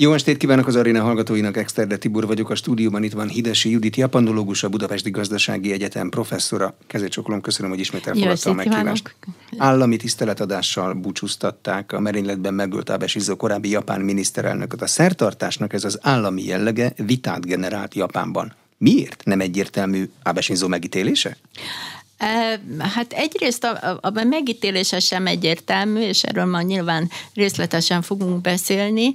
Jó estét kívánok az aréna hallgatóinak, Exterde Tibor vagyok, a stúdióban itt van Hidesi Judit, japandológus, a Budapesti Gazdasági Egyetem professzora. Kezécsokolom, köszönöm, hogy ismét elfogadta a meghívást. Állami tiszteletadással búcsúztatták a merényletben megölt Abe korábbi japán miniszterelnököt. A szertartásnak ez az állami jellege vitát generált Japánban. Miért nem egyértelmű Abe Shinzo megítélése? Hát egyrészt a, a megítélése sem egyértelmű, és erről ma nyilván részletesen fogunk beszélni.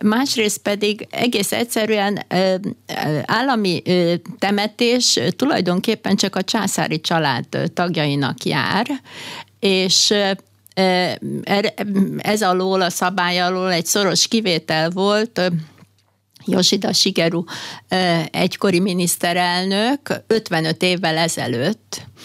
Másrészt pedig egész egyszerűen állami temetés tulajdonképpen csak a császári család tagjainak jár, és ez alól, a szabály alól egy szoros kivétel volt, Yoshida Shigeru egykori miniszterelnök 55 évvel ezelőtt.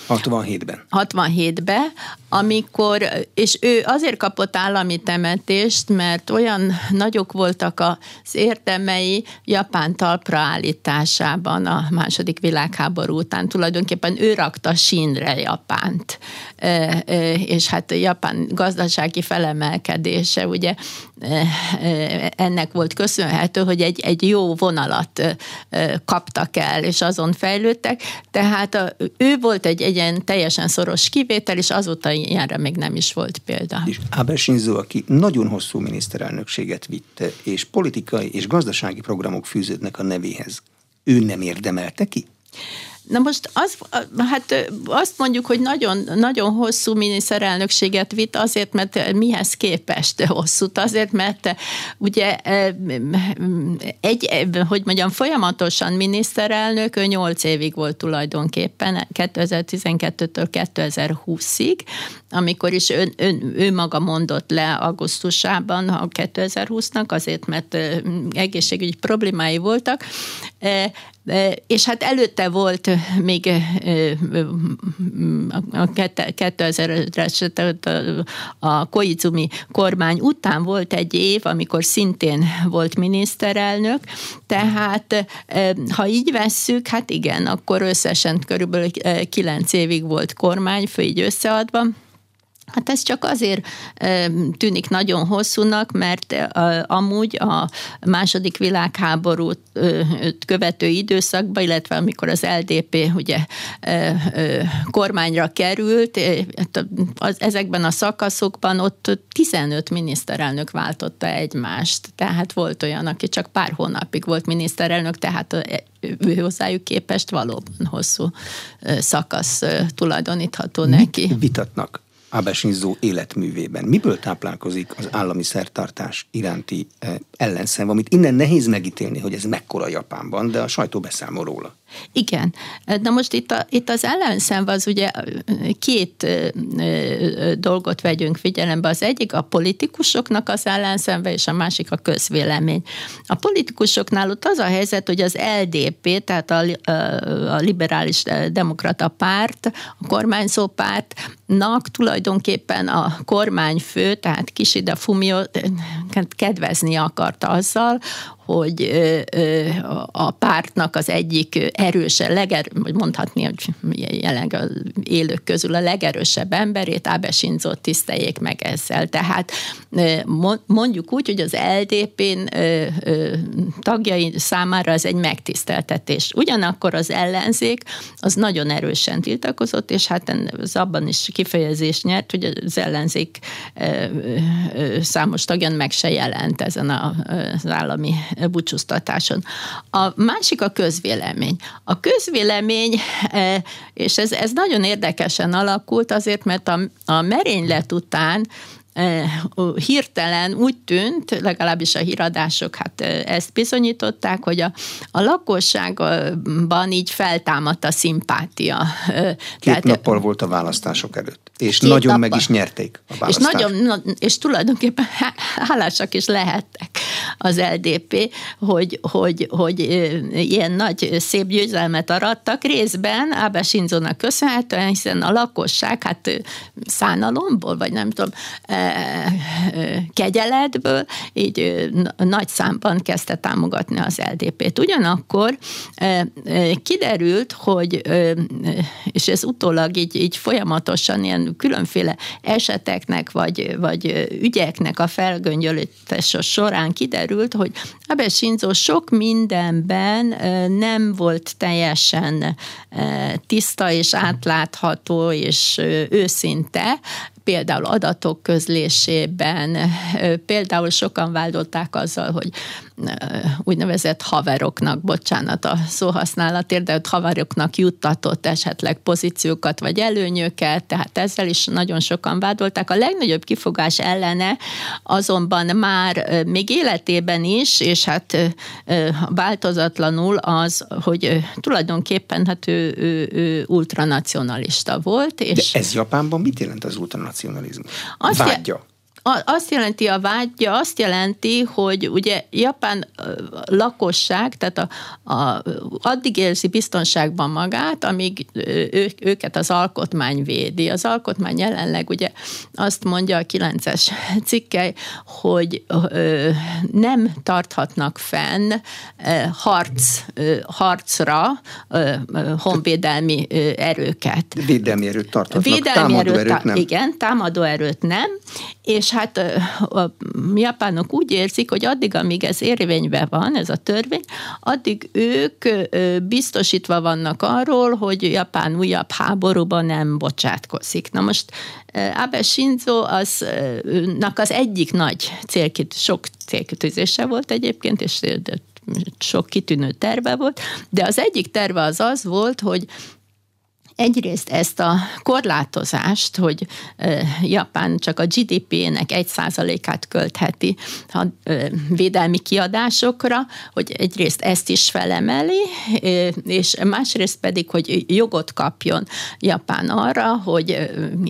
67-ben. 67-ben, amikor, és ő azért kapott állami temetést, mert olyan nagyok voltak az érdemei Japán talpra állításában a második világháború után. Tulajdonképpen ő rakta sínre Japánt, és hát Japán gazdasági felemelkedése, ugye ennek volt köszönhető, hogy egy, egy jó vonalat kaptak el, és azon fejlődtek. Tehát a, ő volt egy, egy ilyen teljesen szoros kivétel, és azóta ilyenre még nem is volt példa. És Abe Shinzo, aki nagyon hosszú miniszterelnökséget vitte, és politikai és gazdasági programok fűződnek a nevéhez, ő nem érdemelte ki? Na most az, hát azt mondjuk, hogy nagyon, nagyon hosszú miniszterelnökséget vitt azért, mert mihez képest hosszút, azért, mert ugye egy, hogy mondjam, folyamatosan miniszterelnök, ő 8 évig volt tulajdonképpen, 2012-től 2020-ig, amikor is ön, ön, ő maga mondott le augusztusában a 2020-nak, azért, mert egészségügyi problémái voltak, és hát előtte volt még a 2000-es a Koizumi kormány után volt egy év, amikor szintén volt miniszterelnök, tehát ha így vesszük, hát igen, akkor összesen körülbelül kilenc évig volt kormányfő, így összeadva, Hát ez csak azért tűnik nagyon hosszúnak, mert amúgy a második világháborút követő időszakban, illetve amikor az LDP ugye kormányra került, az, ezekben a szakaszokban ott 15 miniszterelnök váltotta egymást. Tehát volt olyan, aki csak pár hónapig volt miniszterelnök, tehát ő hozzájuk képest valóban hosszú szakasz tulajdonítható Mit neki. vitatnak Abe Shinzo életművében. Miből táplálkozik az állami szertartás iránti eh, ellenszem, amit innen nehéz megítélni, hogy ez mekkora Japánban, de a sajtó beszámol róla. Igen. Na most itt, a, itt az ellenszem az ugye két dolgot vegyünk figyelembe. Az egyik a politikusoknak az ellenszenve, és a másik a közvélemény. A politikusoknál ott az a helyzet, hogy az LDP, tehát a, a liberális demokrata párt, a kormányzó pártnak tulajdonképpen a kormányfő, tehát Kishida Fumio kedvezni akarta azzal, hogy a pártnak az egyik erőse, leger, mondhatni, hogy jelenleg az élők közül a legerősebb emberét, Ábe Shinzo tiszteljék meg ezzel. Tehát mondjuk úgy, hogy az LDP-n tagjai számára ez egy megtiszteltetés. Ugyanakkor az ellenzék az nagyon erősen tiltakozott, és hát az abban is kifejezést nyert, hogy az ellenzék számos tagjan meg se jelent ezen az állami búcsúztatáson. A másik a közvélemény. A közvélemény, e, és ez, ez nagyon érdekesen alakult azért, mert a, a merénylet után hirtelen úgy tűnt, legalábbis a híradások hát ezt bizonyították, hogy a, a lakosságban így feltámadt a szimpátia. Két Tehát, nappal volt a választások előtt, és nagyon nappal. meg is nyerték a választást. És, nagyon, és tulajdonképpen hálásak is lehettek az LDP, hogy, hogy, hogy ilyen nagy, szép győzelmet arattak részben Ábe Sinzónak köszönhetően, hiszen a lakosság hát szánalomból, vagy nem tudom, kegyeletből, így nagy számban kezdte támogatni az LDP-t. Ugyanakkor kiderült, hogy, és ez utólag így, így folyamatosan ilyen különféle eseteknek, vagy, vagy ügyeknek a felgöngyölítése során kiderült, hogy Abe Shinzo sok mindenben nem volt teljesen tiszta és átlátható és őszinte, például adatok közlésében, például sokan vádolták azzal, hogy úgynevezett haveroknak, bocsánat a szóhasználatért, de haveroknak juttatott esetleg pozíciókat vagy előnyöket, tehát ezzel is nagyon sokan vádolták. A legnagyobb kifogás ellene azonban már még életében is, és hát változatlanul az, hogy tulajdonképpen hát ő, ő, ő ultranacionalista volt. És de ez Japánban mit jelent az ultranacionalizmus? Azt Vágya azt jelenti a vágya, azt jelenti, hogy ugye Japán lakosság, tehát a, a, addig érzi biztonságban magát, amíg ő, őket az alkotmány védi. Az alkotmány jelenleg ugye azt mondja a 9-es cikke, hogy ö, nem tarthatnak fenn ö, harc, ö, harcra ö, honvédelmi ö, erőket. Védelmi erőt tarthatnak, Védelmi támadó erőt, erőt nem. Igen, támadó erőt nem, és hát a japánok úgy érzik, hogy addig, amíg ez érvényben van, ez a törvény, addig ők biztosítva vannak arról, hogy Japán újabb háborúban nem bocsátkozik. Na most Abe Shinzo az, az egyik nagy célkit, sok célkitűzése volt egyébként, és sok kitűnő terve volt, de az egyik terve az az volt, hogy egyrészt ezt a korlátozást, hogy Japán csak a GDP-nek egy százalékát költheti a védelmi kiadásokra, hogy egyrészt ezt is felemeli, és másrészt pedig, hogy jogot kapjon Japán arra, hogy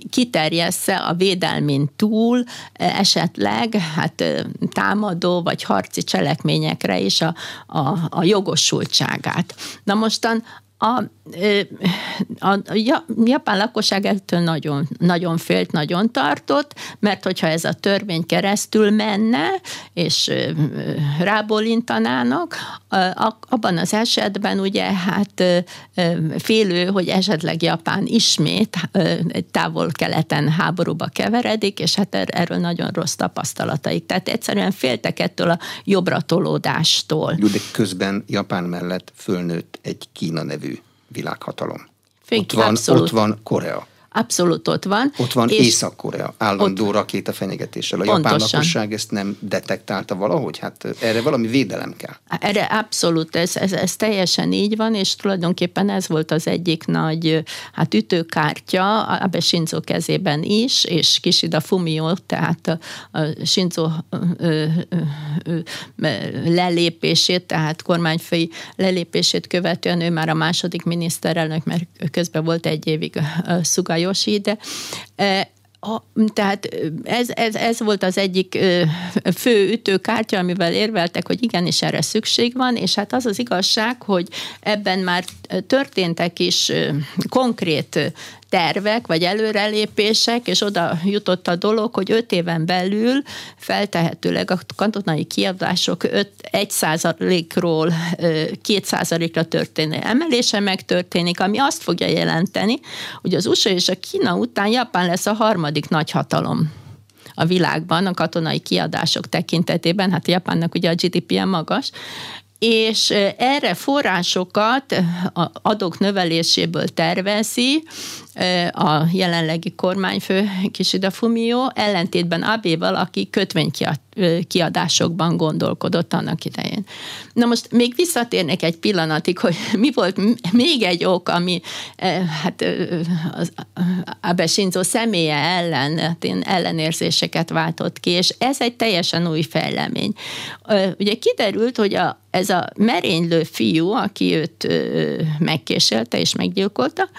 kiterjessze a védelmin túl esetleg hát támadó vagy harci cselekményekre is a, a, a jogosultságát. Na mostan a, a, japán lakosság ettől nagyon, nagyon félt, nagyon tartott, mert hogyha ez a törvény keresztül menne, és rábólintanának, abban az esetben ugye hát félő, hogy esetleg Japán ismét távol-keleten háborúba keveredik, és hát er-, erről nagyon rossz tapasztalataik. Tehát egyszerűen féltek ettől a jobbra tolódástól. Jó, de közben Japán mellett fölnőtt egy Kína nevű világhatalom. Fény, ott, van, ott van Korea. Abszolút ott van. Ott van Észak-Korea, állandó rakéta fenyegetéssel. A Pontosan. japán lakosság ezt nem detektálta valahogy? Hát erre valami védelem kell. Erre abszolút, ez, ez, ez teljesen így van, és tulajdonképpen ez volt az egyik nagy hát ütőkártya Abe Shinzo kezében is, és Kishida Fumio, tehát a, Shinzo ö, ö, ö, lelépését, tehát kormányfői lelépését követően ő már a második miniszterelnök, mert közben volt egy évig Suga Yoshi, de a, tehát ez, ez, ez volt az egyik fő ütőkártya, amivel érveltek, hogy igenis erre szükség van, és hát az az igazság, hogy ebben már történtek is konkrét tervek, vagy előrelépések, és oda jutott a dolog, hogy öt éven belül feltehetőleg a katonai kiadások 1 százalékról 2 százalékra történő emelése megtörténik, ami azt fogja jelenteni, hogy az USA és a Kína után Japán lesz a harmadik nagy hatalom a világban a katonai kiadások tekintetében, hát Japánnak ugye a GDP-je magas, és erre forrásokat adók növeléséből tervezi a jelenlegi kormányfő Kishida Fumio, ellentétben Abéval, aki kötvénykiadásokban gondolkodott annak idején. Na most még visszatérnék egy pillanatig, hogy mi volt még egy ok, ami hát az Abe Shinzo személye ellen, hát én ellenérzéseket váltott ki, és ez egy teljesen új fejlemény. Ugye kiderült, hogy a, ez a merénylő fiú, aki őt megkéselte és meggyilkolta,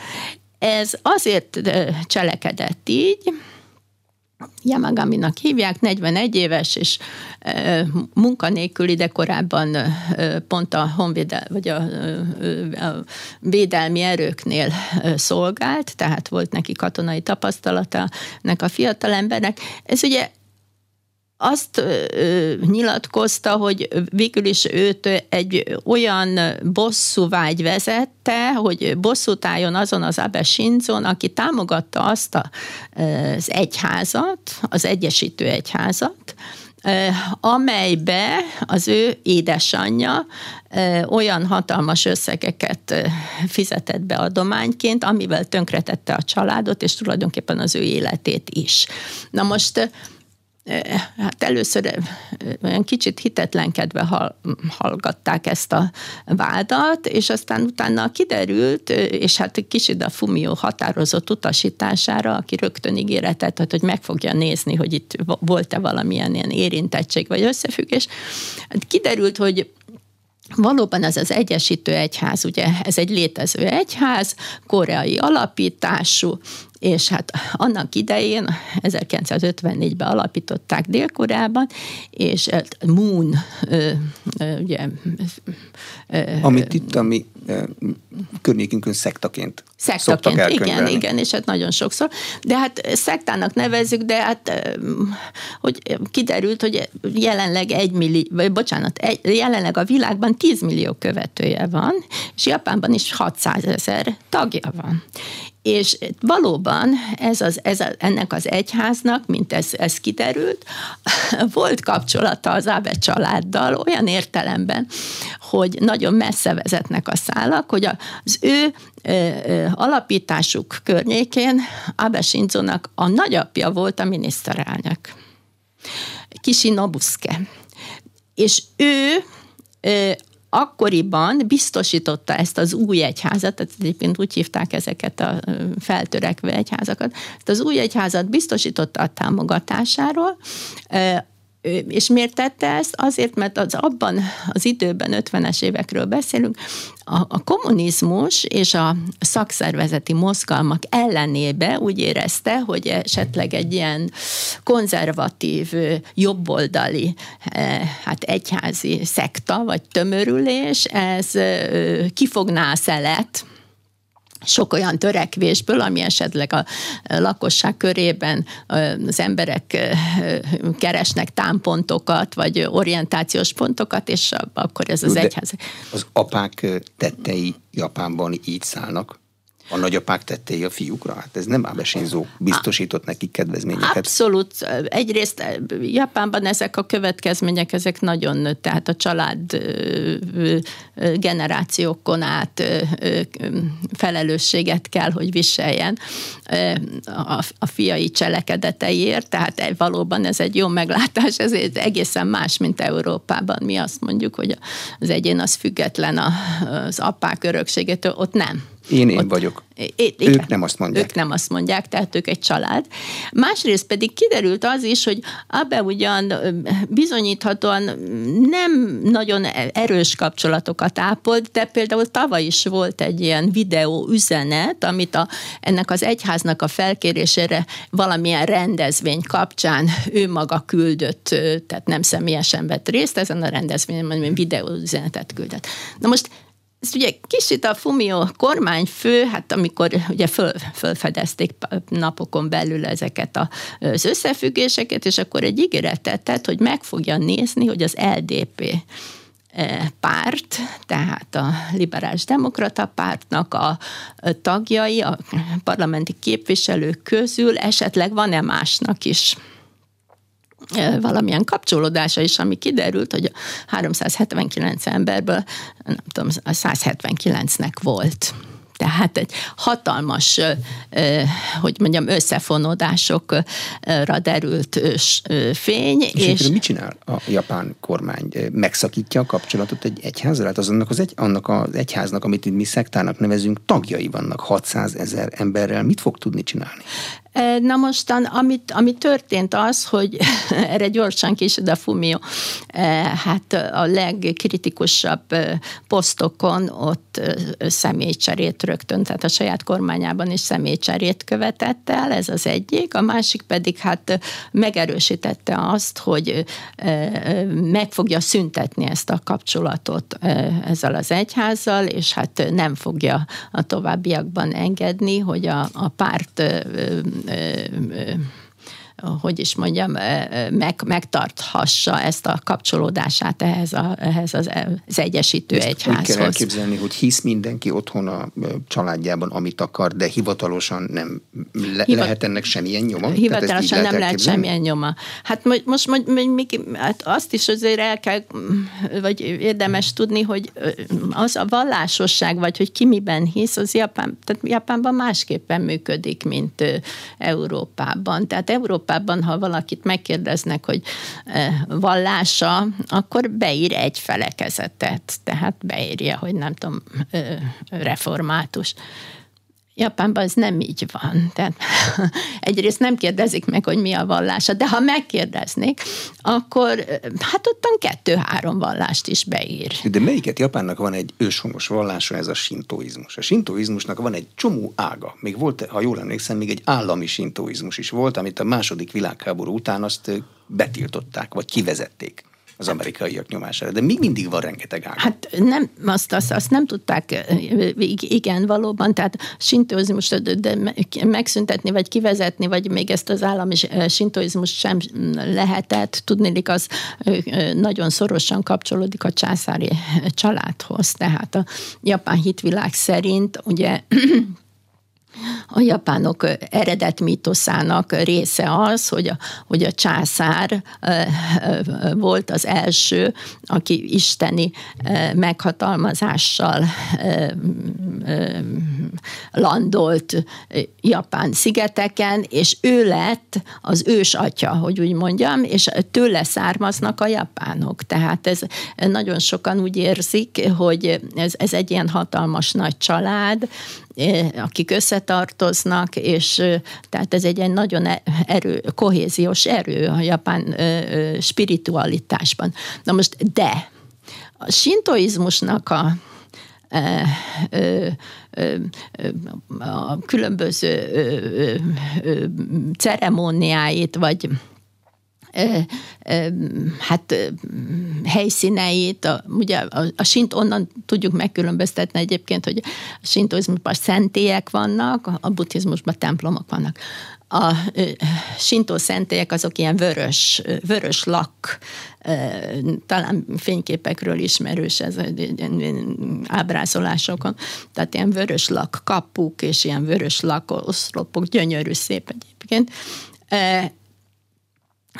ez azért cselekedett így, Yamagaminak hívják, 41 éves, és e, munkanélküli, de korábban pont a honvédel, vagy a, a védelmi erőknél szolgált, tehát volt neki katonai tapasztalata ennek a fiatalembernek. Ez ugye azt ö, nyilatkozta, hogy végül is őt egy olyan bosszúvágy vezette, hogy bosszút álljon azon az Abe Shinzon, aki támogatta azt a, az egyházat, az Egyesítő Egyházat, amelybe az ő édesanyja olyan hatalmas összegeket fizetett be adományként, amivel tönkretette a családot, és tulajdonképpen az ő életét is. Na most hát először olyan kicsit hitetlenkedve hallgatták ezt a vádat, és aztán utána kiderült, és hát kicsit a Fumio határozott utasítására, aki rögtön ígéretet ad, hogy meg fogja nézni, hogy itt volt-e valamilyen ilyen érintettség vagy összefüggés. Hát kiderült, hogy Valóban ez az Egyesítő Egyház, ugye ez egy létező egyház, koreai alapítású, és hát annak idején, 1954-ben alapították Dél-Koreában, és Moon, ugye... Amit itt a mi környékünkön szektaként Szektaként, igen, igen, és hát nagyon sokszor. De hát szektának nevezzük, de hát hogy kiderült, hogy jelenleg egy millió, vagy bocsánat, egy, jelenleg a világban 10 millió követője van, és Japánban is 600 ezer tagja van. És valóban ez az, ez a, ennek az egyháznak, mint ez, ez kiderült, volt kapcsolata az Abe családdal olyan értelemben, hogy nagyon messze vezetnek a szálak, hogy az ő alapításuk környékén Abe Shinzo-nak a nagyapja volt a miniszterelnök. Kisi Nobusuke. És ő akkoriban biztosította ezt az új egyházat, tehát egyébként úgy hívták ezeket a feltörekvő egyházakat, ezt az új egyházat biztosította a támogatásáról, és miért tette ezt? Azért, mert az abban az időben, 50-es évekről beszélünk, a, a kommunizmus és a szakszervezeti mozgalmak ellenébe úgy érezte, hogy esetleg egy ilyen konzervatív, jobboldali, hát egyházi szekta vagy tömörülés, ez kifogná a szelet, sok olyan törekvésből, ami esetleg a lakosság körében az emberek keresnek támpontokat, vagy orientációs pontokat, és akkor ez az egyház. Az apák tettei Japánban így szállnak? A nagyapák tették a fiúkra? Hát ez nem Shinzo biztosított nekik kedvezményeket. Abszolút. Egyrészt Japánban ezek a következmények, ezek nagyon, tehát a család generációkon át felelősséget kell, hogy viseljen a fiai cselekedeteiért, tehát valóban ez egy jó meglátás, ez egészen más, mint Európában. Mi azt mondjuk, hogy az egyén az független az apák örökségétől, ott nem én én vagyok. É, igen, ők nem azt mondják. Ők nem azt mondják, tehát ők egy család. Másrészt pedig kiderült az is, hogy Abe ugyan bizonyíthatóan nem nagyon erős kapcsolatokat ápolt, de például tavaly is volt egy ilyen videó üzenet, amit a, ennek az egyháznak a felkérésére valamilyen rendezvény kapcsán ő maga küldött, tehát nem személyesen vett részt ezen a rendezvényen, hanem videó üzenetet küldött. Na most ez ugye kicsit a Fumio kormányfő, hát amikor ugye föl, fölfedezték napokon belül ezeket az összefüggéseket, és akkor egy ígéretet tett, hogy meg fogja nézni, hogy az LDP e, párt, tehát a liberális demokrata pártnak a tagjai, a parlamenti képviselők közül esetleg van-e másnak is valamilyen kapcsolódása is, ami kiderült, hogy a 379 emberből, nem tudom, 179-nek volt. Tehát egy hatalmas, hogy mondjam, összefonódásokra derült fény. És, és mit csinál a japán kormány? Megszakítja a kapcsolatot egy egyházra? Hát az annak az, egy, annak az egyháznak, amit mi szektának nevezünk, tagjai vannak 600 ezer emberrel. Mit fog tudni csinálni? Na mostan, amit, ami történt az, hogy erre gyorsan később a Fumio, hát a legkritikusabb posztokon ott személycserét rögtön, tehát a saját kormányában is személycserét követett el, ez az egyik, a másik pedig hát megerősítette azt, hogy meg fogja szüntetni ezt a kapcsolatot ezzel az egyházzal, és hát nem fogja a továbbiakban engedni, hogy a, a párt hogy is mondjam, meg, megtarthassa ezt a kapcsolódását ehhez, a, ehhez az, az egyesítő ezt egyházhoz. Úgy kell elképzelni, hogy hisz mindenki otthon a családjában, amit akar, de hivatalosan nem le, Hivat, lehet ennek semmilyen nyoma? Hivatalosan nem lehet semmilyen nyoma. Hát most még, hát azt is azért el kell, vagy érdemes tudni, hogy az a vallásosság, vagy hogy ki miben hisz, az Japán, tehát Japánban másképpen működik, mint Európában. Tehát Európában, ha valakit megkérdeznek, hogy vallása, akkor beír egy felekezetet, tehát beírja, hogy nem tudom, református. Japánban ez nem így van. Tehát egyrészt nem kérdezik meg, hogy mi a vallása, de ha megkérdeznék, akkor hát ottan kettő-három vallást is beír. De melyiket Japánnak van egy őshonos vallása, ez a sintoizmus. A sintoizmusnak van egy csomó ága. Még volt, ha jól emlékszem, még egy állami sintoizmus is volt, amit a második világháború után azt betiltották, vagy kivezették az amerikaiak nyomására, de még mindig van rengeteg ág. Hát nem, azt, azt, azt nem tudták, igen, valóban, tehát sintoizmust de megszüntetni, vagy kivezetni, vagy még ezt az állami sintoizmust sem lehetett, tudni, az nagyon szorosan kapcsolódik a császári családhoz, tehát a japán hitvilág szerint ugye a japánok eredet mítoszának része az, hogy a, hogy a császár volt az első, aki isteni meghatalmazással landolt Japán szigeteken, és ő lett az ős atya, hogy úgy mondjam, és tőle származnak a japánok. Tehát ez nagyon sokan úgy érzik, hogy ez, ez egy ilyen hatalmas nagy család, akik összetartoznak, és tehát ez egy nagyon e, erő, kohéziós erő a japán spiritualitásban. Na most, de a sintoizmusnak a a különböző ceremóniáit, vagy hát helyszíneit, a, ugye a, a sint onnan tudjuk megkülönböztetni egyébként, hogy a sintoizmusban szentélyek vannak, a buddhizmusban templomok vannak. A sintó szentélyek azok ilyen vörös, vörös lak, talán fényképekről ismerős ez ábrázolásokon, tehát ilyen vörös lak kapuk és ilyen vörös lak oszlopok, gyönyörű szép egyébként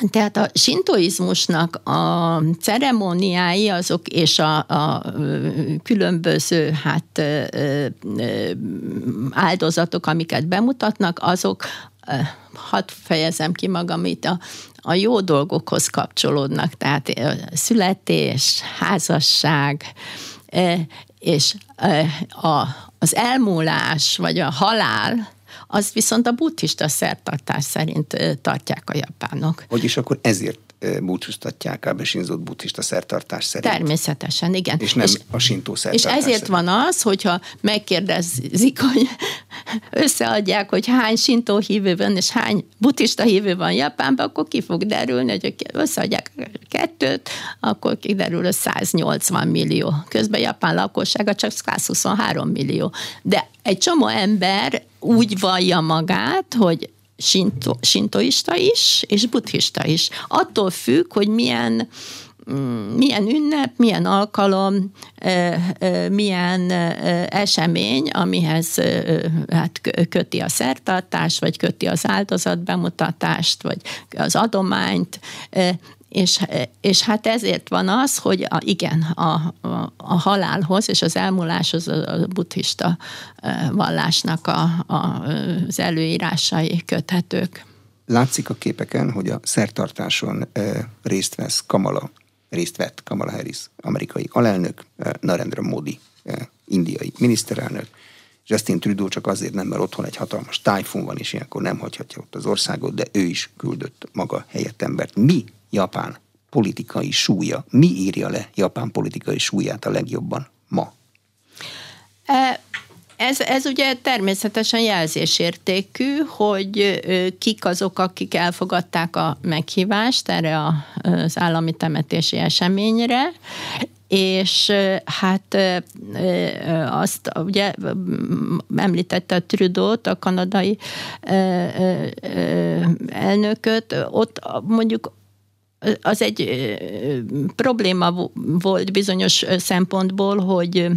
tehát a sintoizmusnak a ceremóniái azok és a, a különböző hát áldozatok, amiket bemutatnak, azok hadd fejezem ki magam itt, a, a jó dolgokhoz kapcsolódnak, tehát születés, házasság, és a, az elmúlás, vagy a halál, azt viszont a buddhista szertartás szerint tartják a japánok. Hogy is akkor ezért búcsúztatják a besinzott buddhista szertartás szerint. Természetesen, igen. És nem és, a sintó szertartás És ezért szerint. van az, hogyha megkérdezik, hogy összeadják, hogy hány sintó hívő van, és hány buddhista hívő van Japánban, akkor ki fog derülni, hogy összeadják kettőt, akkor kiderül, hogy 180 millió. Közben Japán lakossága csak 123 millió. De egy csomó ember úgy vallja magát, hogy sinto, sintoista is, és buddhista is. Attól függ, hogy milyen milyen ünnep, milyen alkalom, milyen esemény, amihez hát köti a szertartás, vagy köti az áldozatbemutatást, vagy az adományt, és, és hát ezért van az, hogy a, igen, a, a, a halálhoz és az elmúláshoz a, buddhista vallásnak a, a, az előírásai köthetők. Látszik a képeken, hogy a szertartáson részt vesz Kamala, részt vett Kamala Harris, amerikai alelnök, Narendra Modi, indiai miniszterelnök, Justin Trudeau csak azért nem, mert otthon egy hatalmas tájfun van, és ilyenkor nem hagyhatja ott az országot, de ő is küldött maga helyett embert. Mi Japán politikai súlya? Mi írja le Japán politikai súlyát a legjobban ma? E, ez, ez ugye természetesen jelzésértékű, hogy kik azok, akik elfogadták a meghívást erre az állami temetési eseményre, és hát azt ugye említette Trudeau-t, a kanadai elnököt, ott mondjuk az egy probléma volt bizonyos szempontból, hogy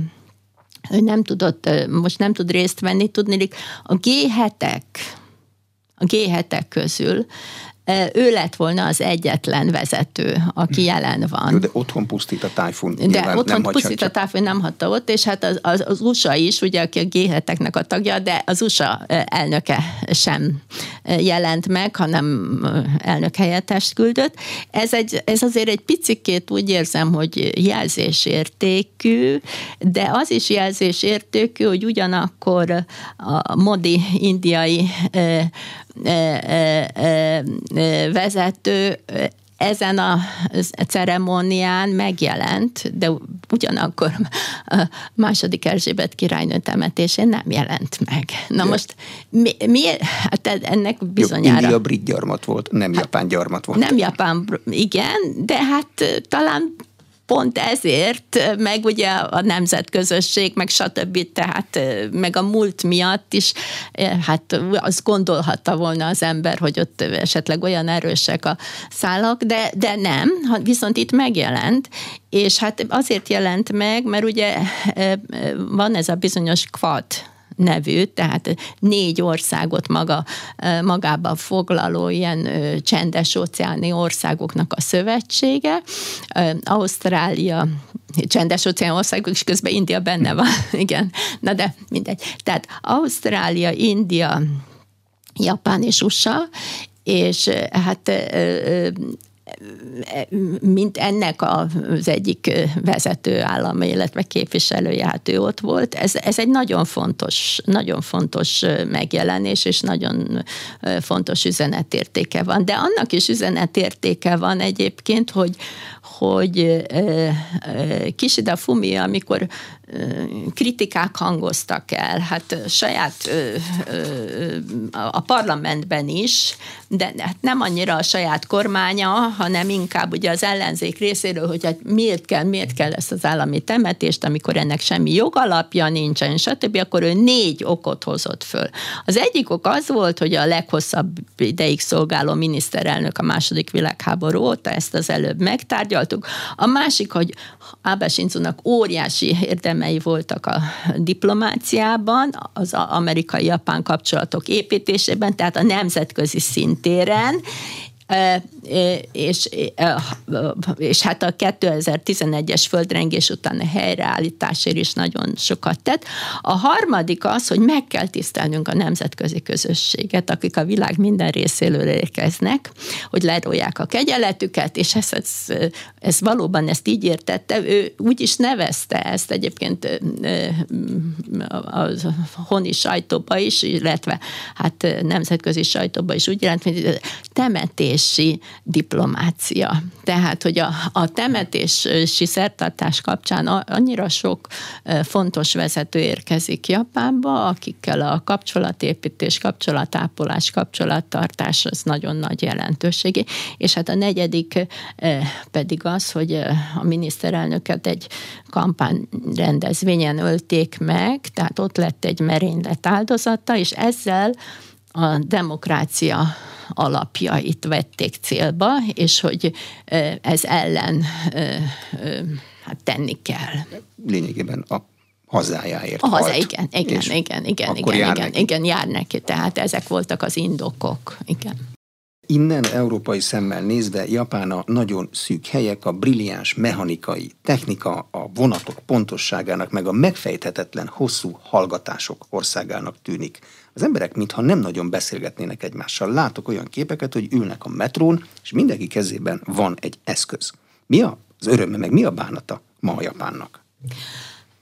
ő nem tudott, most nem tud részt venni, tudni, a G7-ek, a G7-ek közül ő lett volna az egyetlen vezető, aki hm. jelen van. Jó, de otthon pusztít a tájfun. De otthon nem pusztít a tájfun, nem hagyta ott, és hát az, az, az USA is, ugye, aki a g a tagja, de az USA elnöke sem jelent meg, hanem elnök helyettest küldött. Ez, egy, ez azért egy picikét úgy érzem, hogy jelzésértékű, de az is jelzésértékű, hogy ugyanakkor a Modi indiai vezető ezen a ceremónián megjelent, de ugyanakkor a második Erzsébet királynő temetésén nem jelent meg. Na de. most mi, mi hát ennek bizonyára... India brit gyarmat volt, nem hát, japán gyarmat volt. Nem japán, igen, de hát talán pont ezért, meg ugye a nemzetközösség, meg stb. Tehát meg a múlt miatt is, hát azt gondolhatta volna az ember, hogy ott esetleg olyan erősek a szálak, de, de nem, viszont itt megjelent, és hát azért jelent meg, mert ugye van ez a bizonyos quad nevű, tehát négy országot maga, magába foglaló ilyen csendes óceáni országoknak a szövetsége. Ausztrália, csendes óceán országok, és közben India benne van, igen. Na de mindegy. Tehát Ausztrália, India, Japán és USA, és hát mint ennek az egyik vezető állam, illetve képviselője, hát ő ott volt. Ez, ez egy nagyon fontos, nagyon fontos megjelenés, és nagyon fontos üzenetértéke van. De annak is üzenetértéke van egyébként, hogy, hogy Kishida Fumi, amikor kritikák hangoztak el, hát saját a parlamentben is, de hát nem annyira a saját kormánya, hanem inkább ugye az ellenzék részéről, hogy hát miért kell, miért kell ezt az állami temetést, amikor ennek semmi jogalapja nincsen, stb., akkor ő négy okot hozott föl. Az egyik ok az volt, hogy a leghosszabb ideig szolgáló miniszterelnök a második világháború óta, ezt az előbb megtárgyaltuk. A másik, hogy Ábe óriási érdemei voltak a diplomáciában, az amerikai-japán kapcsolatok építésében, tehát a nemzetközi szintéren, és, és hát a 2011-es földrengés után a helyreállításért is nagyon sokat tett. A harmadik az, hogy meg kell tisztelnünk a nemzetközi közösséget, akik a világ minden részéről érkeznek, hogy lerolják a kegyeletüket, és ez, ez, ez valóban ezt így értette. Ő úgy is nevezte ezt egyébként a honi sajtóba is, illetve hát nemzetközi sajtóba is úgy jelent, hogy temetés temetési diplomácia. Tehát, hogy a, a temetési szertartás kapcsán annyira sok fontos vezető érkezik Japánba, akikkel a kapcsolatépítés, kapcsolatápolás, kapcsolattartás az nagyon nagy jelentőségi. És hát a negyedik pedig az, hogy a miniszterelnöket egy kampányrendezvényen ölték meg, tehát ott lett egy merénylet áldozata, és ezzel a demokrácia alapjait vették célba, és hogy ez ellen hát tenni kell. Lényegében a hazájáért. A haza, igen, igen, igen, igen, igen, jár igen, neki. igen, jár neki. Tehát ezek voltak az indokok, igen. Innen európai szemmel nézve Japán a nagyon szűk helyek, a brilliáns mechanikai technika, a vonatok pontosságának, meg a megfejthetetlen hosszú hallgatások országának tűnik. Az emberek mintha nem nagyon beszélgetnének egymással. Látok olyan képeket, hogy ülnek a metrón, és mindenki kezében van egy eszköz. Mi az öröme, meg mi a bánata ma a Japánnak?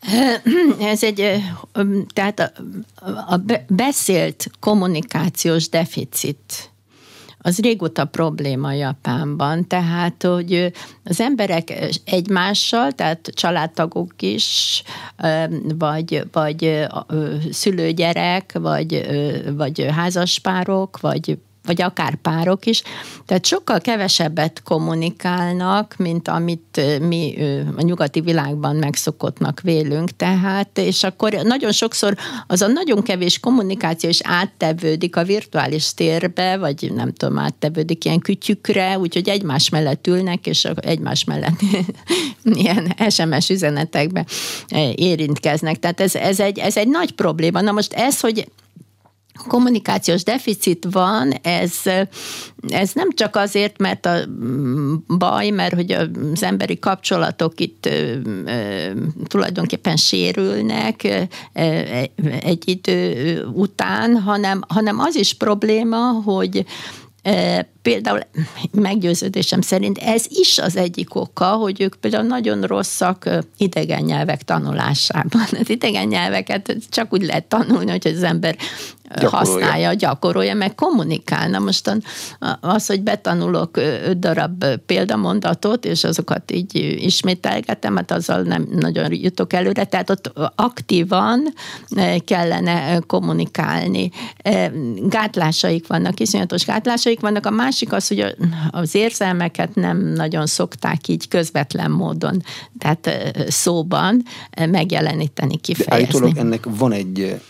Ez egy, tehát a, a beszélt kommunikációs deficit az régóta probléma Japánban, tehát, hogy az emberek egymással, tehát családtagok is, vagy, vagy szülőgyerek, vagy, vagy házaspárok, vagy vagy akár párok is, tehát sokkal kevesebbet kommunikálnak, mint amit mi a nyugati világban megszokottnak vélünk, tehát, és akkor nagyon sokszor az a nagyon kevés kommunikáció is áttevődik a virtuális térbe, vagy nem tudom, áttevődik ilyen kütyükre, úgyhogy egymás mellett ülnek, és egymás mellett ilyen SMS üzenetekbe érintkeznek. Tehát ez, ez, egy, ez egy nagy probléma. Na most ez, hogy kommunikációs deficit van, ez, ez nem csak azért, mert a baj, mert hogy az emberi kapcsolatok itt tulajdonképpen sérülnek egy idő után, hanem, hanem az is probléma, hogy Például meggyőződésem szerint ez is az egyik oka, hogy ők például nagyon rosszak idegen nyelvek tanulásában. Az idegen nyelveket csak úgy lehet tanulni, hogy az ember gyakorolja. használja, gyakorolja, meg kommunikálna. Most az, hogy betanulok öt darab példamondatot, és azokat így ismételgetem, hát azzal nem nagyon jutok előre, tehát ott aktívan kellene kommunikálni. Gátlásaik vannak, iszonyatos gátlásaik vannak. A másik az, hogy az érzelmeket nem nagyon szokták így közvetlen módon, tehát szóban megjeleníteni, kifejezni. De állítólag ennek van egy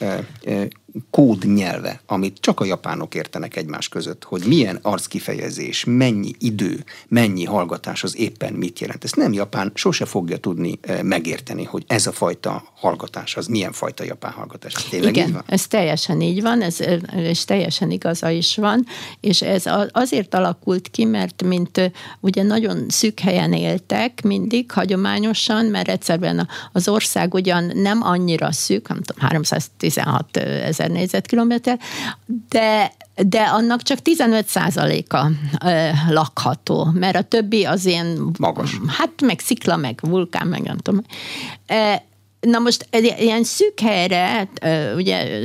kódnyelve, amit csak a japánok értenek egymás között, hogy milyen arckifejezés, mennyi idő, mennyi hallgatás az éppen mit jelent. Ezt nem Japán sose fogja tudni eh, megérteni, hogy ez a fajta hallgatás, az milyen fajta japán hallgatás. Ez tényleg Igen, így van? ez teljesen így van, ez, és teljesen igaza is van, és ez azért alakult ki, mert mint ugye nagyon szűk helyen éltek mindig hagyományosan, mert egyszerűen az ország ugyan nem annyira szűk, nem tudom, 316 ezer négyzetkilométer, de de annak csak 15 a lakható, mert a többi az ilyen... Magas. Hát meg szikla, meg vulkán, meg nem tudom. Na most ilyen szűk helyre, ugye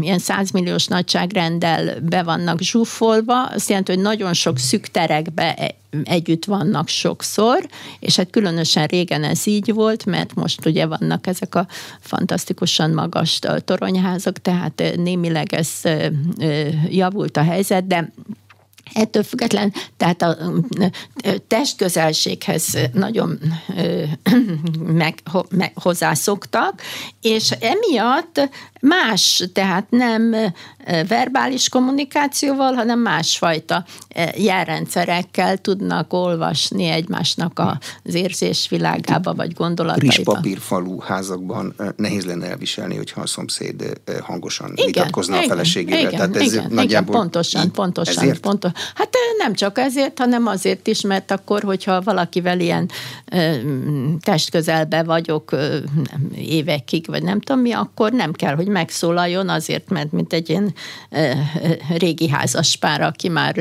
ilyen százmilliós nagyságrendel be vannak zsúfolva, azt jelenti, hogy nagyon sok szűk terekbe e, együtt vannak sokszor, és hát különösen régen ez így volt, mert most ugye vannak ezek a fantasztikusan magas toronyházak, tehát némileg ez javult a helyzet, de Ettől független, tehát a testközelséghez nagyon meg, meg, hozzászoktak, és emiatt más, tehát nem verbális kommunikációval, hanem másfajta jelrendszerekkel tudnak olvasni egymásnak az érzésvilágába, vagy gondolataiba. Rizspapírfalú házakban nehéz lenne elviselni, hogyha a szomszéd hangosan igen, vitatkozna igen, a feleségével. Igen, Tehát ez igen, nagyjából igen, pontosan, pontosan, ezért? pontosan. Hát nem csak ezért, hanem azért is, mert akkor, hogyha valakivel ilyen testközelbe vagyok évekig, vagy nem tudom mi, akkor nem kell, hogy megszólaljon azért, mert mint egy ilyen régi házaspár, aki már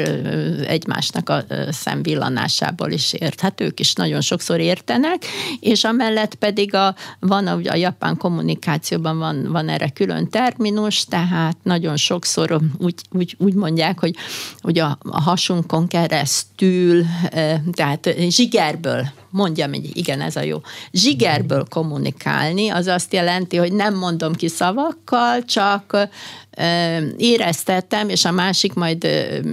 egymásnak a szemvillanásából is ért. Hát ők is nagyon sokszor értenek, és amellett pedig a, van a, a japán kommunikációban van, van erre külön terminus, tehát nagyon sokszor úgy, úgy, úgy mondják, hogy, hogy a, a hasunkon keresztül, tehát zsigerből mondjam, hogy igen, ez a jó. Zsigerből kommunikálni, az azt jelenti, hogy nem mondom ki szavakkal, csak éreztettem, és a másik majd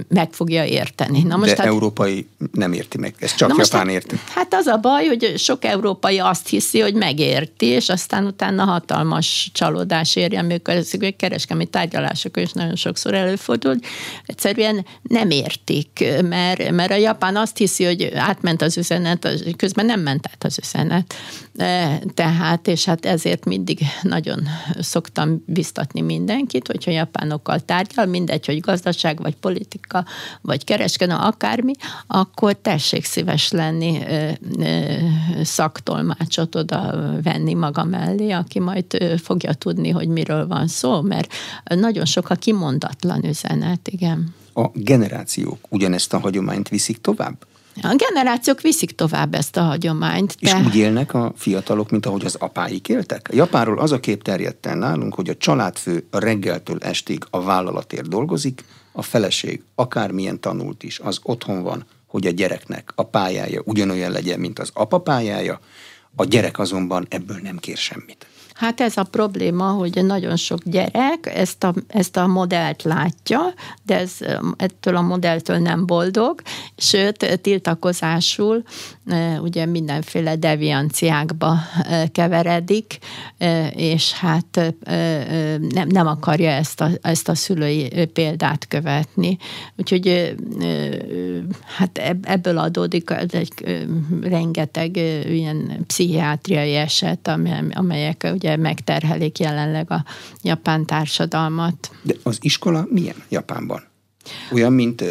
meg fogja érteni. Na most De hát, európai nem érti meg, ez csak Japán érti. Hát az a baj, hogy sok európai azt hiszi, hogy megérti, és aztán utána hatalmas csalódás érje, amikor ezek kereskedelmi tárgyalások is nagyon sokszor előfordul, egyszerűen nem értik, mert, mert a Japán azt hiszi, hogy átment az üzenet, közben nem ment át az üzenet. Tehát, és hát ezért mindig nagyon szoktam biztatni mindenkit, hogyha japánokkal tárgyal, mindegy, hogy gazdaság, vagy politika, vagy kereskedő, akármi, akkor tessék szíves lenni szaktolmácsot oda venni maga mellé, aki majd fogja tudni, hogy miről van szó, mert nagyon sok a kimondatlan üzenet, igen. A generációk ugyanezt a hagyományt viszik tovább? A generációk viszik tovább ezt a hagyományt. De... És úgy élnek a fiatalok, mint ahogy az apáik éltek? Japánról az a kép terjedt el nálunk, hogy a családfő a reggeltől estig a vállalatért dolgozik, a feleség akármilyen tanult is, az otthon van, hogy a gyereknek a pályája ugyanolyan legyen, mint az apa pályája, a gyerek azonban ebből nem kér semmit. Hát ez a probléma, hogy nagyon sok gyerek ezt a, ezt a modellt látja, de ez, ettől a modelltől nem boldog, sőt, tiltakozásul ugye mindenféle devianciákba keveredik, és hát nem, nem akarja ezt a, ezt a szülői példát követni. Úgyhogy hát ebből adódik egy rengeteg ilyen pszichiátriai eset, amelyek ugye megterhelik jelenleg a japán társadalmat. De az iskola milyen Japánban? Olyan, mint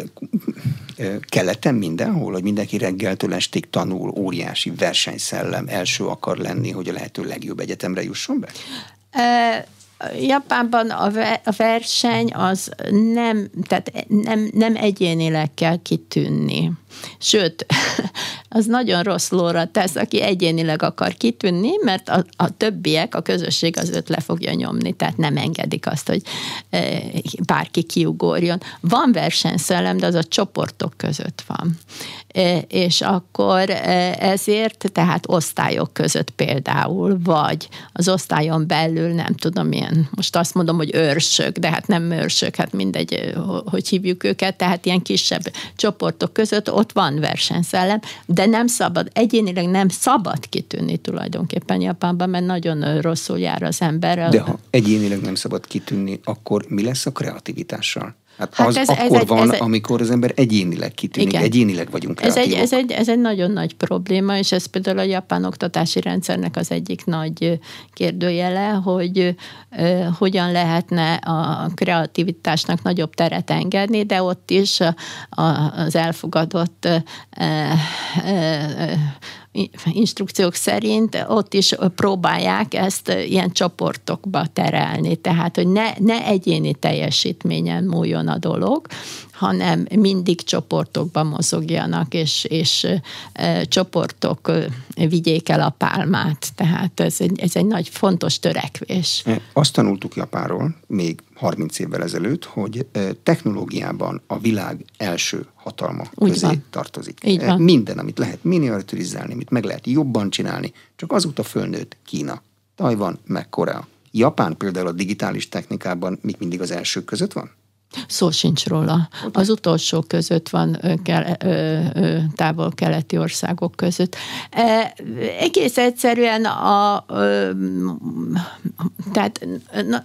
keleten mindenhol, hogy mindenki reggeltől estig tanul, óriási versenyszellem, első akar lenni, hogy a lehető legjobb egyetemre jusson be? Japánban a verseny az nem, tehát nem, nem egyénileg kell kitűnni. Sőt, az nagyon rossz lóra tesz, aki egyénileg akar kitűnni, mert a, a többiek, a közösség az őt le fogja nyomni, tehát nem engedik azt, hogy e, bárki kiugorjon. Van versenyszellem, de az a csoportok között van. E, és akkor e, ezért, tehát osztályok között például, vagy az osztályon belül, nem tudom milyen, most azt mondom, hogy őrsök, de hát nem őrsök, hát mindegy, hogy hívjuk őket, tehát ilyen kisebb csoportok között ott van versenyszellem, de nem szabad, egyénileg nem szabad kitűnni tulajdonképpen Japánban, mert nagyon rosszul jár az ember. De ha egyénileg nem szabad kitűnni, akkor mi lesz a kreativitással? Hát, hát az ez, akkor ez van, egy, amikor az ember egyénileg kitűnik, igen. egyénileg vagyunk ez egy, ez, egy, ez egy nagyon nagy probléma, és ez például a japán oktatási rendszernek az egyik nagy kérdőjele, hogy uh, hogyan lehetne a kreativitásnak nagyobb teret engedni, de ott is a, a, az elfogadott uh, uh, instrukciók szerint ott is próbálják ezt ilyen csoportokba terelni, tehát hogy ne, ne egyéni teljesítményen múljon a dolog, hanem mindig csoportokban mozogjanak, és, és e, csoportok vigyék el a pálmát. Tehát ez egy, ez egy nagy fontos törekvés. Azt tanultuk Japánról még 30 évvel ezelőtt, hogy technológiában a világ első hatalma Úgy közé van. tartozik. Így van. Minden, amit lehet miniaturizálni, amit meg lehet jobban csinálni, csak azóta fölnőtt Kína, Tajvan, meg Korea. Japán például a digitális technikában még mindig az elsők között van? Szó sincs róla. Az utolsó között van távol-keleti országok között. E, egész egyszerűen a, tehát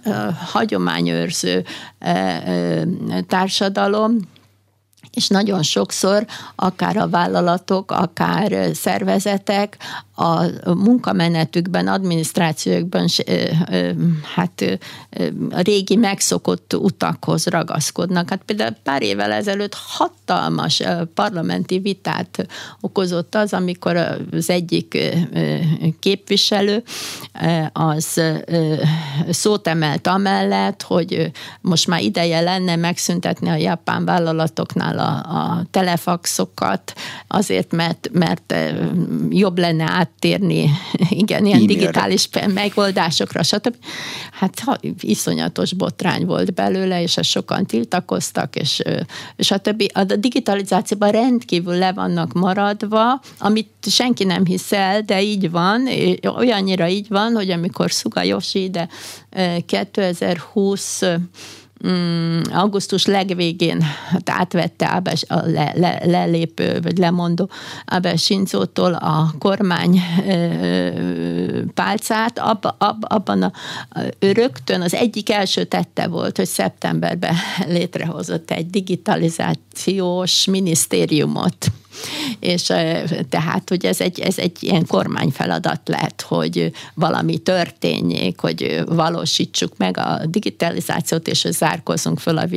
a hagyományőrző társadalom és nagyon sokszor akár a vállalatok, akár szervezetek a munkamenetükben, adminisztrációkban hát a régi megszokott utakhoz ragaszkodnak. Hát például pár évvel ezelőtt hatalmas parlamenti vitát okozott az, amikor az egyik képviselő az szót emelt amellett, hogy most már ideje lenne megszüntetni a japán vállalatoknál a, a telefaxokat, azért, mert, mert jobb lenne áttérni igen, ilyen digitális megoldásokra, stb. Hát ha, iszonyatos botrány volt belőle, és ezt sokan tiltakoztak, és, és a többi. A digitalizációban rendkívül le vannak maradva, amit senki nem hisz el, de így van, olyannyira így van, hogy amikor Szuga Yoshi de 2020 mm, augusztus legvégén hát átvette Abe, a le, le, lelépő, vagy lemondó Abe Shinzótól a kormány ö, pálcát, abba, ab, abban a, ő rögtön az egyik első tette volt, hogy szeptemberben létrehozott egy digitalizációs minisztériumot és tehát, hogy ez egy, ez egy ilyen kormányfeladat lett, hogy valami történjék, hogy valósítsuk meg a digitalizációt, és zárkozunk föl a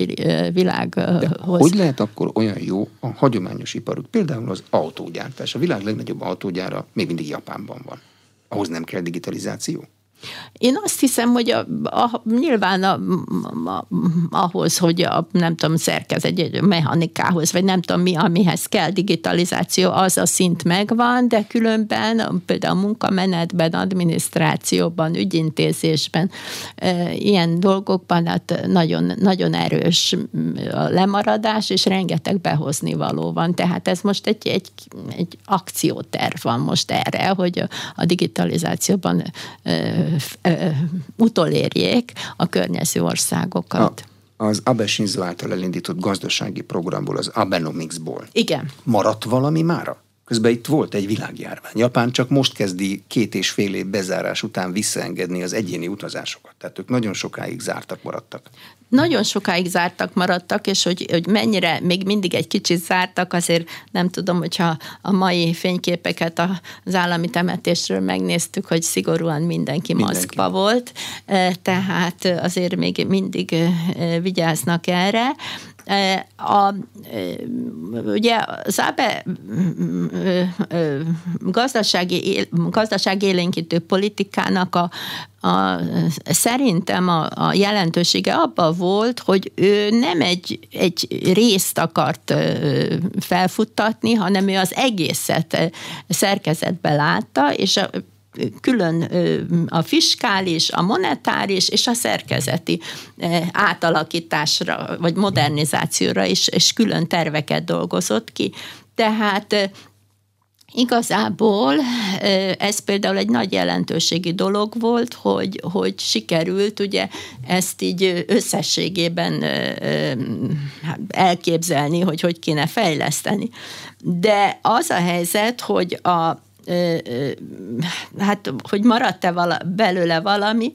világhoz. hogy lehet akkor olyan jó a hagyományos iparuk? Például az autógyártás. A világ legnagyobb autógyára még mindig Japánban van. Ahhoz nem kell digitalizáció? Én azt hiszem, hogy a, a, nyilván a, a, ahhoz, hogy a, nem tudom, szerkez egy mechanikához, vagy nem tudom mi, amihez kell digitalizáció, az a szint megvan, de különben például a munkamenetben, adminisztrációban, ügyintézésben, e, ilyen dolgokban hát nagyon, nagyon erős a lemaradás, és rengeteg behozni való van. Tehát ez most egy, egy, egy akcióterv van most erre, hogy a, a digitalizációban e, utolérjék a környező országokat. A, az Abe Shinzo által elindított gazdasági programból, az Abenomicsból. Igen. Maradt valami mára? Közben itt volt egy világjárvány. Japán csak most kezdi két és fél év bezárás után visszaengedni az egyéni utazásokat. Tehát ők nagyon sokáig zártak maradtak. Nagyon sokáig zártak maradtak, és hogy, hogy mennyire még mindig egy kicsit zártak, azért nem tudom, hogyha a mai fényképeket az állami temetésről megnéztük, hogy szigorúan mindenki, mindenki. maszkba volt, e, tehát azért még mindig e, vigyáznak erre. A, ugye az ABE gazdasági, gazdasági élénkítő politikának a, a, szerintem a, a jelentősége abban volt, hogy ő nem egy, egy részt akart felfuttatni, hanem ő az egészet szerkezetbe látta, és a külön a fiskális, a monetáris és a szerkezeti átalakításra vagy modernizációra is, és külön terveket dolgozott ki. Tehát Igazából ez például egy nagy jelentőségi dolog volt, hogy, hogy sikerült ugye ezt így összességében elképzelni, hogy hogy kéne fejleszteni. De az a helyzet, hogy a hát, hogy maradt-e vala, belőle valami,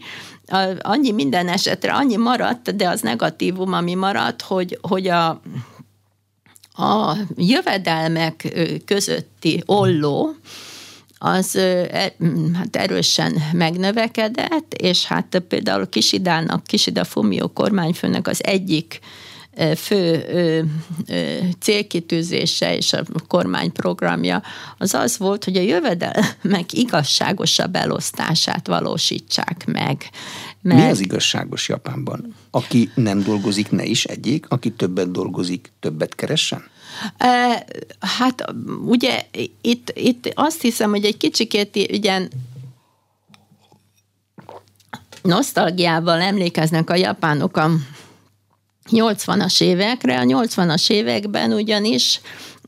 annyi minden esetre, annyi maradt, de az negatívum, ami maradt, hogy, hogy a, a jövedelmek közötti olló, az e, hát erősen megnövekedett, és hát például Kisidának, Kisida Fumio kormányfőnek az egyik fő célkitűzése és a kormány programja az az volt, hogy a jövedelmek igazságosabb elosztását valósítsák meg. Mert... Mi az igazságos Japánban? Aki nem dolgozik, ne is egyik, aki többet dolgozik, többet keressen? Hát ugye itt, itt azt hiszem, hogy egy kicsikét ugyan nosztalgiával emlékeznek a japánok a 80-as évekre. A 80-as években ugyanis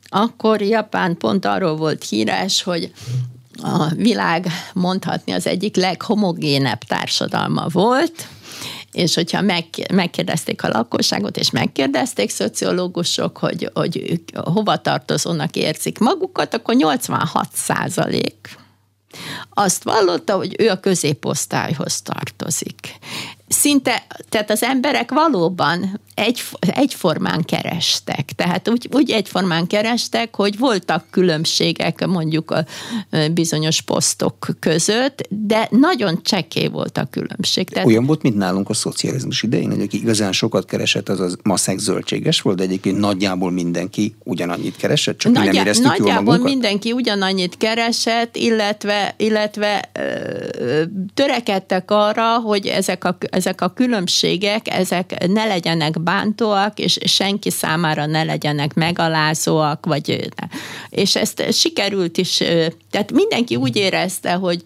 akkor Japán pont arról volt híres, hogy a világ mondhatni az egyik leghomogénebb társadalma volt, és hogyha meg, megkérdezték a lakosságot, és megkérdezték szociológusok, hogy, hogy ők hova tartozónak érzik magukat, akkor 86 százalék azt vallotta, hogy ő a középosztályhoz tartozik szinte, tehát az emberek valóban egy, egyformán kerestek. Tehát úgy, úgy egyformán kerestek, hogy voltak különbségek mondjuk a bizonyos posztok között, de nagyon cseké volt a különbség. Tehát... Olyan volt, mint nálunk a szocializmus idején, hogy aki igazán sokat keresett, az az maszek zöldséges volt, de egyébként nagyjából mindenki ugyanannyit keresett, csak Nagyjá, nem éreztük Nagyjából jól mindenki ugyanannyit keresett, illetve, illetve ö, törekedtek arra, hogy ezek a, ezek a különbségek, ezek ne legyenek bántóak, és senki számára ne legyenek megalázóak, vagy, és ezt sikerült is, tehát mindenki úgy érezte, hogy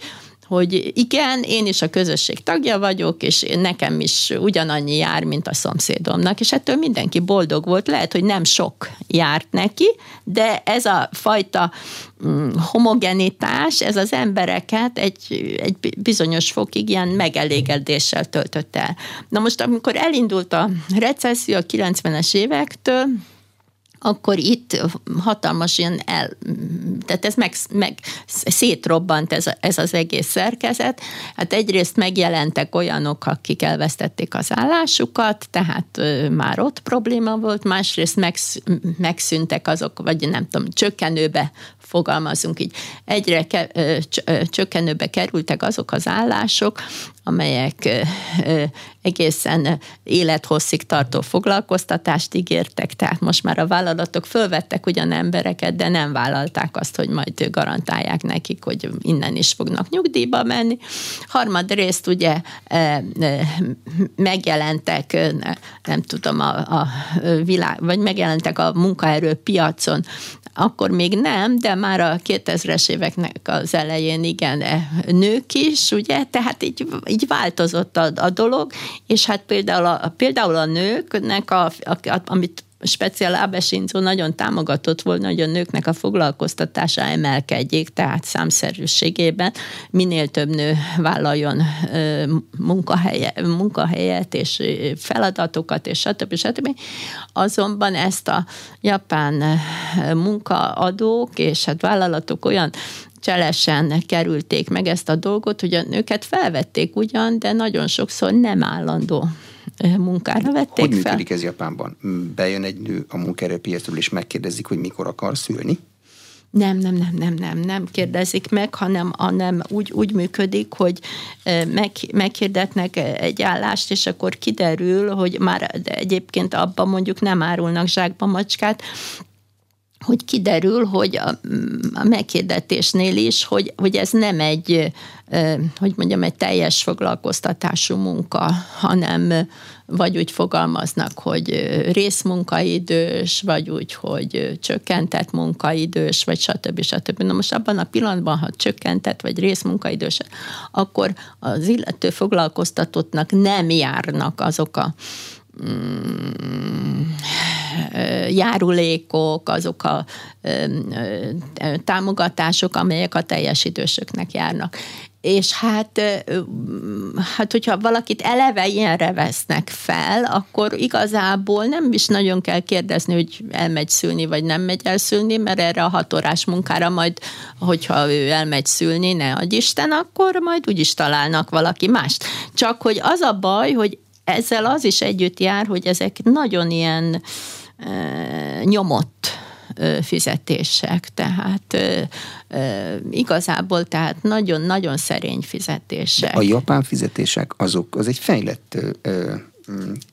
hogy igen, én is a közösség tagja vagyok, és nekem is ugyanannyi jár, mint a szomszédomnak, és ettől mindenki boldog volt. Lehet, hogy nem sok járt neki, de ez a fajta mm, homogenitás, ez az embereket egy, egy bizonyos fokig ilyen megelégedéssel töltött el. Na most, amikor elindult a recesszió a 90-es évektől, akkor itt hatalmas ilyen el, tehát ez meg, meg szétrobbant ez, ez az egész szerkezet. Hát egyrészt megjelentek olyanok, akik elvesztették az állásukat, tehát már ott probléma volt, másrészt megsz, megszűntek azok, vagy nem tudom, csökkenőbe fogalmazunk így, egyre ke, csökkenőbe kerültek azok az állások, amelyek egészen élethosszig tartó foglalkoztatást ígértek, tehát most már a vállalatok fölvettek ugyan embereket, de nem vállalták azt, hogy majd garantálják nekik, hogy innen is fognak nyugdíjba menni. Harmadrészt ugye megjelentek, nem tudom, a, a világ, vagy megjelentek a munkaerőpiacon akkor még nem, de már a 2000-es éveknek az elején igen, nők is, ugye, tehát így, így változott a, a dolog, és hát például a, például a nőknek, a, a, amit speciál Abesinzo nagyon támogatott volna, hogy a nőknek a foglalkoztatása emelkedjék, tehát számszerűségében minél több nő vállaljon munkahelye, munkahelyet és feladatokat, és stb. stb. Azonban ezt a japán munkaadók és hát vállalatok olyan cselesen kerülték meg ezt a dolgot, hogy a nőket felvették ugyan, de nagyon sokszor nem állandó munkára vették hogy fel. Működik ez Japánban? Bejön egy nő a munkaerőpiacról, és megkérdezik, hogy mikor akar szülni? Nem, nem, nem, nem, nem, nem kérdezik meg, hanem, hanem úgy, úgy működik, hogy meg, meghirdetnek egy állást, és akkor kiderül, hogy már egyébként abban mondjuk nem árulnak zsákba macskát, hogy kiderül, hogy a, a meghirdetésnél is, hogy, hogy ez nem egy, hogy mondjam, egy teljes foglalkoztatású munka, hanem vagy úgy fogalmaznak, hogy részmunkaidős, vagy úgy, hogy csökkentett munkaidős, vagy stb. stb. Na most abban a pillanatban, ha csökkentett, vagy részmunkaidős, akkor az illető foglalkoztatottnak nem járnak azok a járulékok, azok a támogatások, amelyek a teljes idősöknek járnak. És hát, hát, hogyha valakit eleve ilyenre vesznek fel, akkor igazából nem is nagyon kell kérdezni, hogy elmegy szülni, vagy nem megy el szülni, mert erre a hatórás munkára majd, hogyha ő elmegy szülni, ne adj Isten, akkor majd úgyis találnak valaki mást. Csak hogy az a baj, hogy ezzel az is együtt jár, hogy ezek nagyon ilyen e, nyomott fizetések, tehát e, igazából tehát nagyon-nagyon szerény fizetések. De a japán fizetések azok, az egy fejlett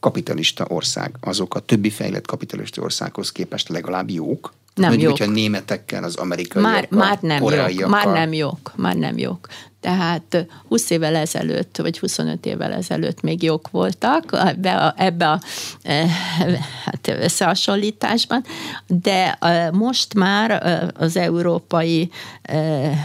kapitalista ország, azok a többi fejlett kapitalista országhoz képest legalább jók? Nem Mondjuk, jók. hogyha németekkel, az amerikai már, már nem jók, már nem jók, már nem jók. Tehát 20 évvel ezelőtt, vagy 25 évvel ezelőtt még jók voltak ebbe a, ebbe a e, hát összehasonlításban, de e, most már e, az európai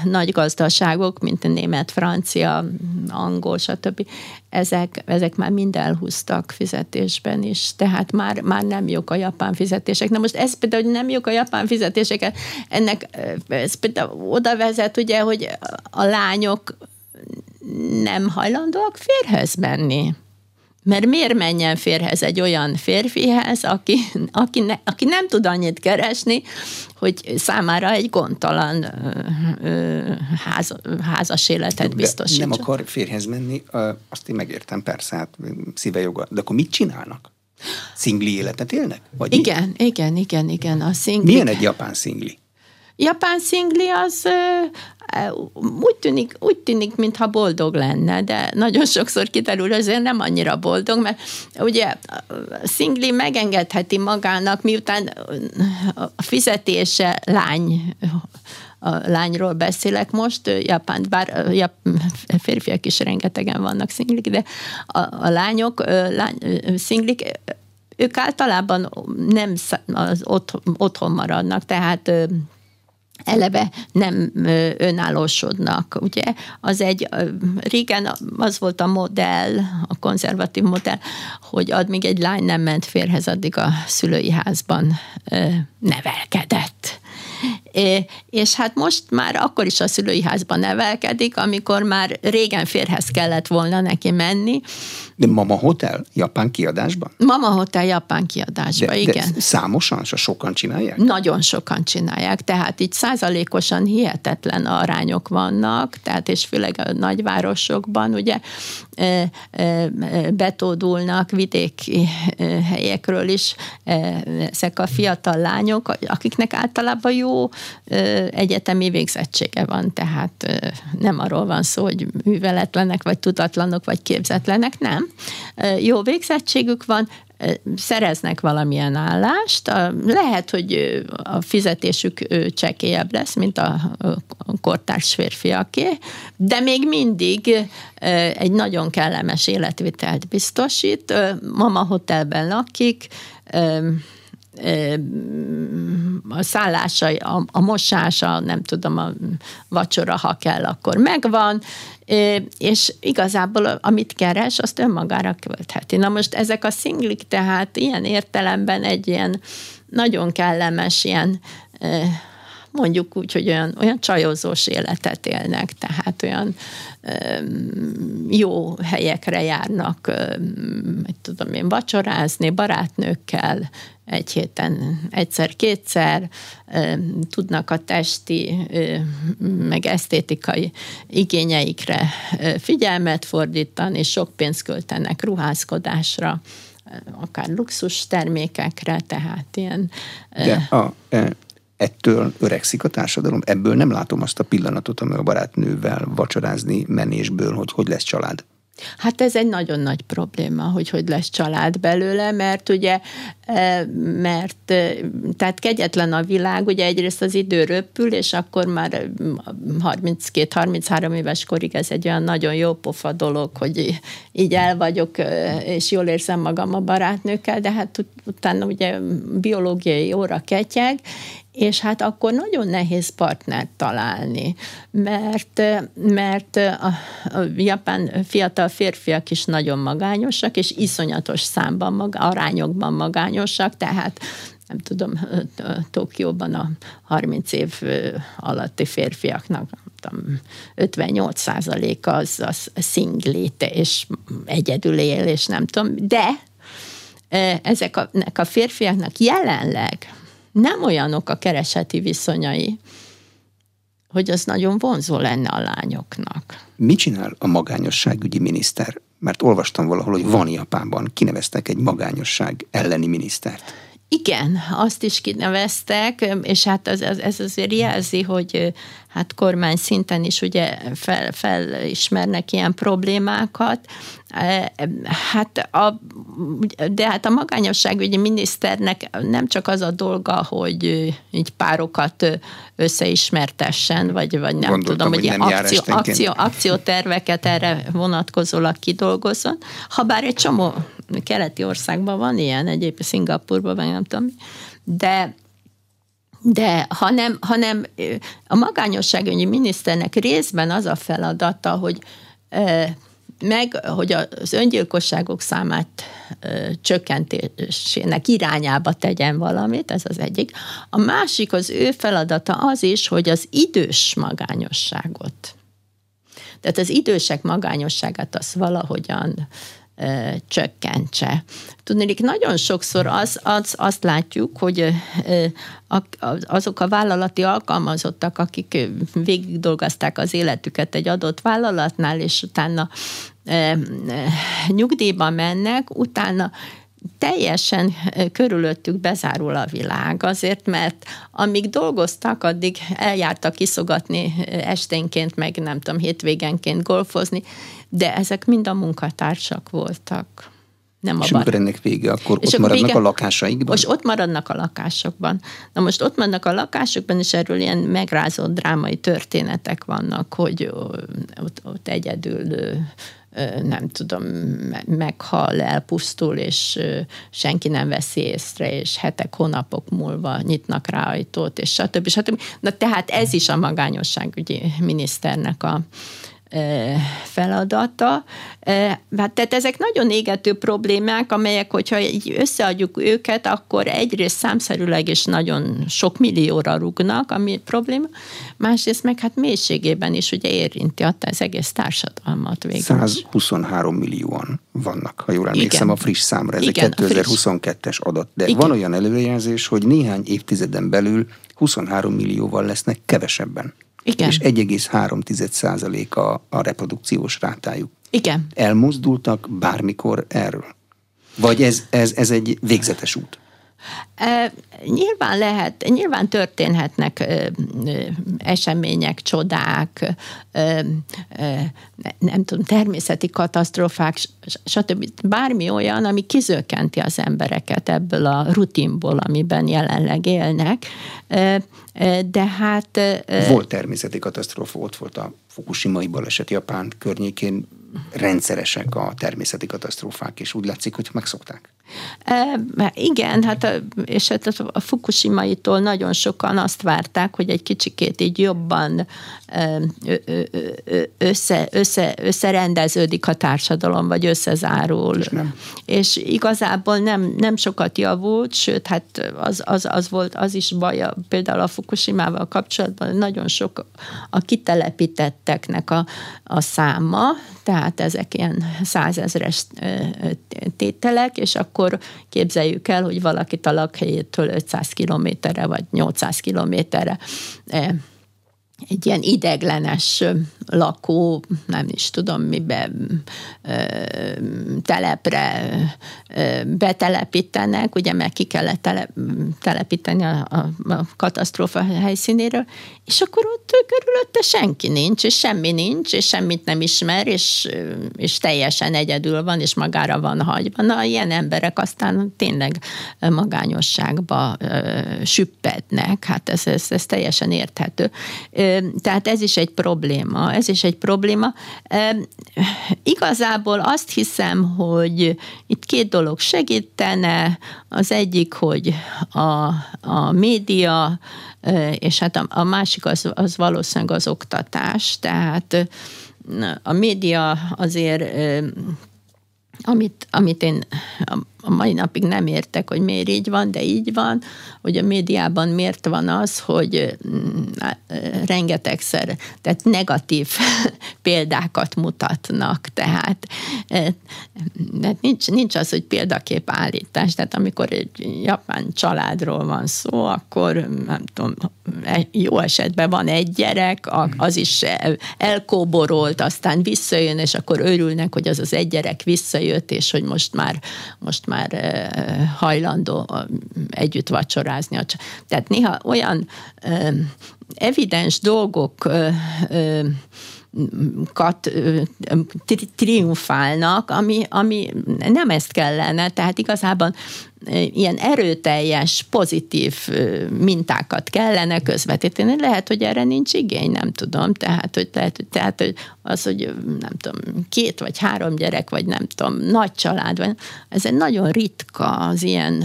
nagy gazdaságok, mint a német, francia, angol, stb., ezek, ezek már mind elhúztak fizetésben is, tehát már, már nem jók a japán fizetések. Na most ez például, hogy nem jók a japán fizetések, ennek ez például oda vezet, ugye, hogy a lányok nem hajlandóak férhez menni. Mert miért menjen férhez egy olyan férfihez, aki, aki, ne, aki nem tud annyit keresni, hogy számára egy gondtalan ö, ö, ház, házas életet biztosítson. Nem akar férhez menni, azt én megértem, persze, hát szíve joga. De akkor mit csinálnak? Szingli életet élnek? Vagy igen, mi? igen, igen, igen. A szingli... Milyen egy japán szingli? Japán szingli az úgy tűnik, úgy tűnik, mintha boldog lenne, de nagyon sokszor kiderül, azért nem annyira boldog, mert ugye szingli megengedheti magának, miután a fizetése lány a lányról beszélek most, Japán, bár jap, férfiak is rengetegen vannak szinglik, de a, a lányok, lány, szinglik, ők általában nem az otthon maradnak, tehát eleve nem önállósodnak. Ugye az egy, régen az volt a modell, a konzervatív modell, hogy addig egy lány nem ment férhez, addig a szülői házban nevelkedett. És hát most már akkor is a szülői házban nevelkedik, amikor már régen férhez kellett volna neki menni. De Mama Hotel japán kiadásban? Mama Hotel japán kiadásban, de, igen. De számosan, sokan csinálják? Nagyon sokan csinálják, tehát így százalékosan hihetetlen arányok vannak, tehát és főleg a nagyvárosokban ugye betódulnak vidéki helyekről is ezek a fiatal lányok, akiknek általában jó egyetemi végzettsége van, tehát nem arról van szó, hogy műveletlenek, vagy tudatlanok, vagy képzetlenek, nem. Jó végzettségük van, szereznek valamilyen állást, lehet, hogy a fizetésük csekélyebb lesz, mint a kortárs férfiaké, de még mindig egy nagyon kellemes életvitelt biztosít. Mama hotelben lakik, a szállása, a, a mosása, nem tudom, a vacsora, ha kell, akkor megvan, és igazából amit keres, azt önmagára költheti. Na most ezek a szinglik tehát ilyen értelemben egy ilyen nagyon kellemes ilyen mondjuk úgy, hogy olyan, olyan csajozós életet élnek, tehát olyan jó helyekre járnak, hogy tudom én, vacsorázni barátnőkkel, egy héten egyszer-kétszer, tudnak a testi, meg esztétikai igényeikre figyelmet fordítani, sok pénzt költenek ruházkodásra, akár luxus termékekre, tehát ilyen... De a, e, ettől öregszik a társadalom. Ebből nem látom azt a pillanatot, ami a barátnővel vacsorázni menésből, hogy hogy lesz család. Hát ez egy nagyon nagy probléma, hogy hogy lesz család belőle, mert ugye, e, mert e, tehát kegyetlen a világ, ugye egyrészt az idő röpül, és akkor már 32-33 éves korig ez egy olyan nagyon jó pofa dolog, hogy így el vagyok, e, és jól érzem magam a barátnőkkel, de hát utána ugye biológiai óra ketyeg, és hát akkor nagyon nehéz partnert találni, mert, mert a, a japán fiatal férfiak is nagyon magányosak, és iszonyatos számban, maga, arányokban magányosak, tehát nem tudom, Tokióban a 30 év alatti férfiaknak tudom, 58 százaléka az, az szingléte, és egyedül él, és nem tudom, de ezek a, a férfiaknak jelenleg nem olyanok a kereseti viszonyai, hogy az nagyon vonzó lenne a lányoknak. Mit csinál a magányosságügyi miniszter? Mert olvastam valahol, hogy van Japánban, kineveztek egy magányosság elleni minisztert. Igen, azt is kineveztek, és hát ez, ez, ez azért jelzi, hogy hát kormány szinten is ugye fel, felismernek ilyen problémákat. Hát a, de hát a magányosságügyi miniszternek nem csak az a dolga, hogy így párokat összeismertessen, vagy, vagy nem Gondoltam, tudom, hogy, hogy akció, akció, akcióterveket erre vonatkozólag kidolgozzon, ha bár egy csomó keleti országban van ilyen, egyébként Szingapurban, meg nem tudom, de de hanem, hanem a magányosságügyi miniszternek részben az a feladata, hogy meg, hogy az öngyilkosságok számát ö, csökkentésének irányába tegyen valamit, ez az egyik. A másik az ő feladata az is, hogy az idős magányosságot, tehát az idősek magányosságát az valahogyan csökkentse. Tudnék, nagyon sokszor az, az, azt látjuk, hogy azok a vállalati alkalmazottak, akik végig dolgozták az életüket egy adott vállalatnál, és utána nyugdíjba mennek, utána teljesen körülöttük bezárul a világ, azért, mert amíg dolgoztak, addig eljártak kiszogatni esténként, meg nem tudom, hétvégenként golfozni, de ezek mind a munkatársak voltak. Nem és a amikor ennek vége, akkor és ott maradnak vége, a lakásaikban? Most ott maradnak a lakásokban. Na most ott maradnak a lakásokban, és erről ilyen megrázott drámai történetek vannak, hogy ott, ott egyedül nem tudom, meghal, elpusztul, és senki nem veszi észre, és hetek, hónapok múlva nyitnak rá ajtót, és stb. stb. Na tehát ez is a magányosságügyi miniszternek a, feladata. Hát, tehát ezek nagyon égető problémák, amelyek, hogyha így összeadjuk őket, akkor egyrészt számszerűleg is nagyon sok millióra rugnak, ami probléma, másrészt meg hát mélységében is ugye érinti az egész társadalmat végül. 123 millióan vannak, ha jól emlékszem Igen. a friss számra, ez Igen, egy 2022-es adat. De Igen. van olyan előrejelzés, hogy néhány évtizeden belül 23 millióval lesznek kevesebben. Igen. És 1,3% a, a reprodukciós rátájuk. Igen. Elmozdultak bármikor erről? Vagy ez, ez, ez egy végzetes út? Nyilván lehet, nyilván történhetnek események, csodák, nem tudom, természeti katasztrófák, stb. Bármi olyan, ami kizökkenti az embereket ebből a rutinból, amiben jelenleg élnek. De hát... Volt természeti katasztrófa, ott volt a Fukushima-i baleset Japán környékén, rendszeresek a természeti katasztrófák, és úgy látszik, hogy megszokták. E, igen, hát és hát a Fukushima-tól nagyon sokan azt várták, hogy egy kicsikét így jobban össze, össze, összerendeződik a társadalom, vagy összezárul. És, nem. és igazából nem, nem sokat javult, sőt, hát az, az, az volt, az is baj, például a Fukushima-val kapcsolatban nagyon sok a kitelepítetteknek a, a száma, tehát ezek ilyen százezres tételek, és akkor képzeljük el, hogy valakit a lakhelyétől 500 kilométerre vagy 800 kilométerre egy ilyen ideglenes lakó, nem is tudom miben, telepre betelepítenek, ugye meg ki kellett tele, telepíteni a, a, a katasztrófa helyszínéről, és akkor ott körülötte senki nincs, és semmi nincs, és semmit nem ismer, és, és teljesen egyedül van, és magára van hagyva. Na, ilyen emberek aztán tényleg magányosságba süppednek, hát ez, ez, ez teljesen érthető. Tehát ez is egy probléma, ez is egy probléma. Igazából azt hiszem, hogy itt két dolog segítene. Az egyik, hogy a, a média, és hát a, a másik az, az valószínűleg az oktatás. Tehát a média azért amit, amit én a mai napig nem értek, hogy miért így van, de így van, hogy a médiában miért van az, hogy mm, rengetegszer, tehát negatív példákat mutatnak, tehát de nincs, nincs az, hogy példakép állítás, tehát amikor egy japán családról van szó, akkor nem tudom, jó esetben van egy gyerek, az is elkóborolt, aztán visszajön, és akkor örülnek, hogy az az egy gyerek visszajött, és hogy most már, most már hajlandó együtt vacsorázni. Tehát néha olyan evidens dolgok kat triumfálnak, ami, ami nem ezt kellene, tehát igazából ilyen erőteljes, pozitív mintákat kellene közvetíteni. Lehet, hogy erre nincs igény, nem tudom. Tehát, hogy, lehet, tehát, hogy az, hogy nem tudom, két vagy három gyerek, vagy nem tudom, nagy család van, ez egy nagyon ritka az ilyen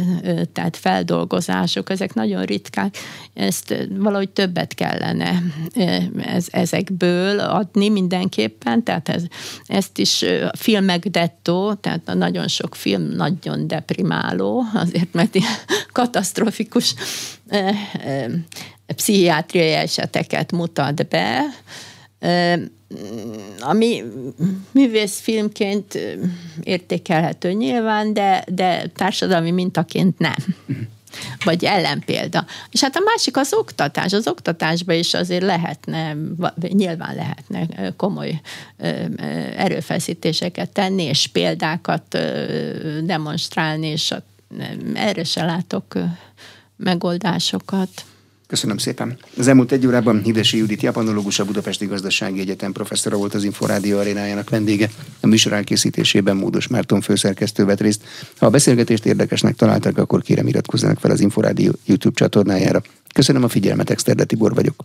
tehát feldolgozások, ezek nagyon ritkák. Ezt valahogy többet kellene ez, ezekből adni mindenképpen, tehát ez, ezt is a filmek dettó, tehát nagyon sok film nagyon deprimáló, azért mert ilyen katasztrofikus pszichiátriai eseteket mutat be, ami művészfilmként értékelhető nyilván, de, de társadalmi mintaként nem. Vagy ellenpélda. És hát a másik az oktatás. Az oktatásban is azért lehetne, nyilván lehetne komoly erőfeszítéseket tenni, és példákat demonstrálni, és erre se látok megoldásokat. Köszönöm szépen. Az elmúlt egy órában Hidesi Judit japanológus, a Budapesti Gazdasági Egyetem professzora volt az Inforádió arénájának vendége. A műsor elkészítésében Módos Márton főszerkesztő vett részt. Ha a beszélgetést érdekesnek találtak, akkor kérem iratkozzanak fel az Inforádió YouTube csatornájára. Köszönöm a figyelmet, Exterde Tibor vagyok.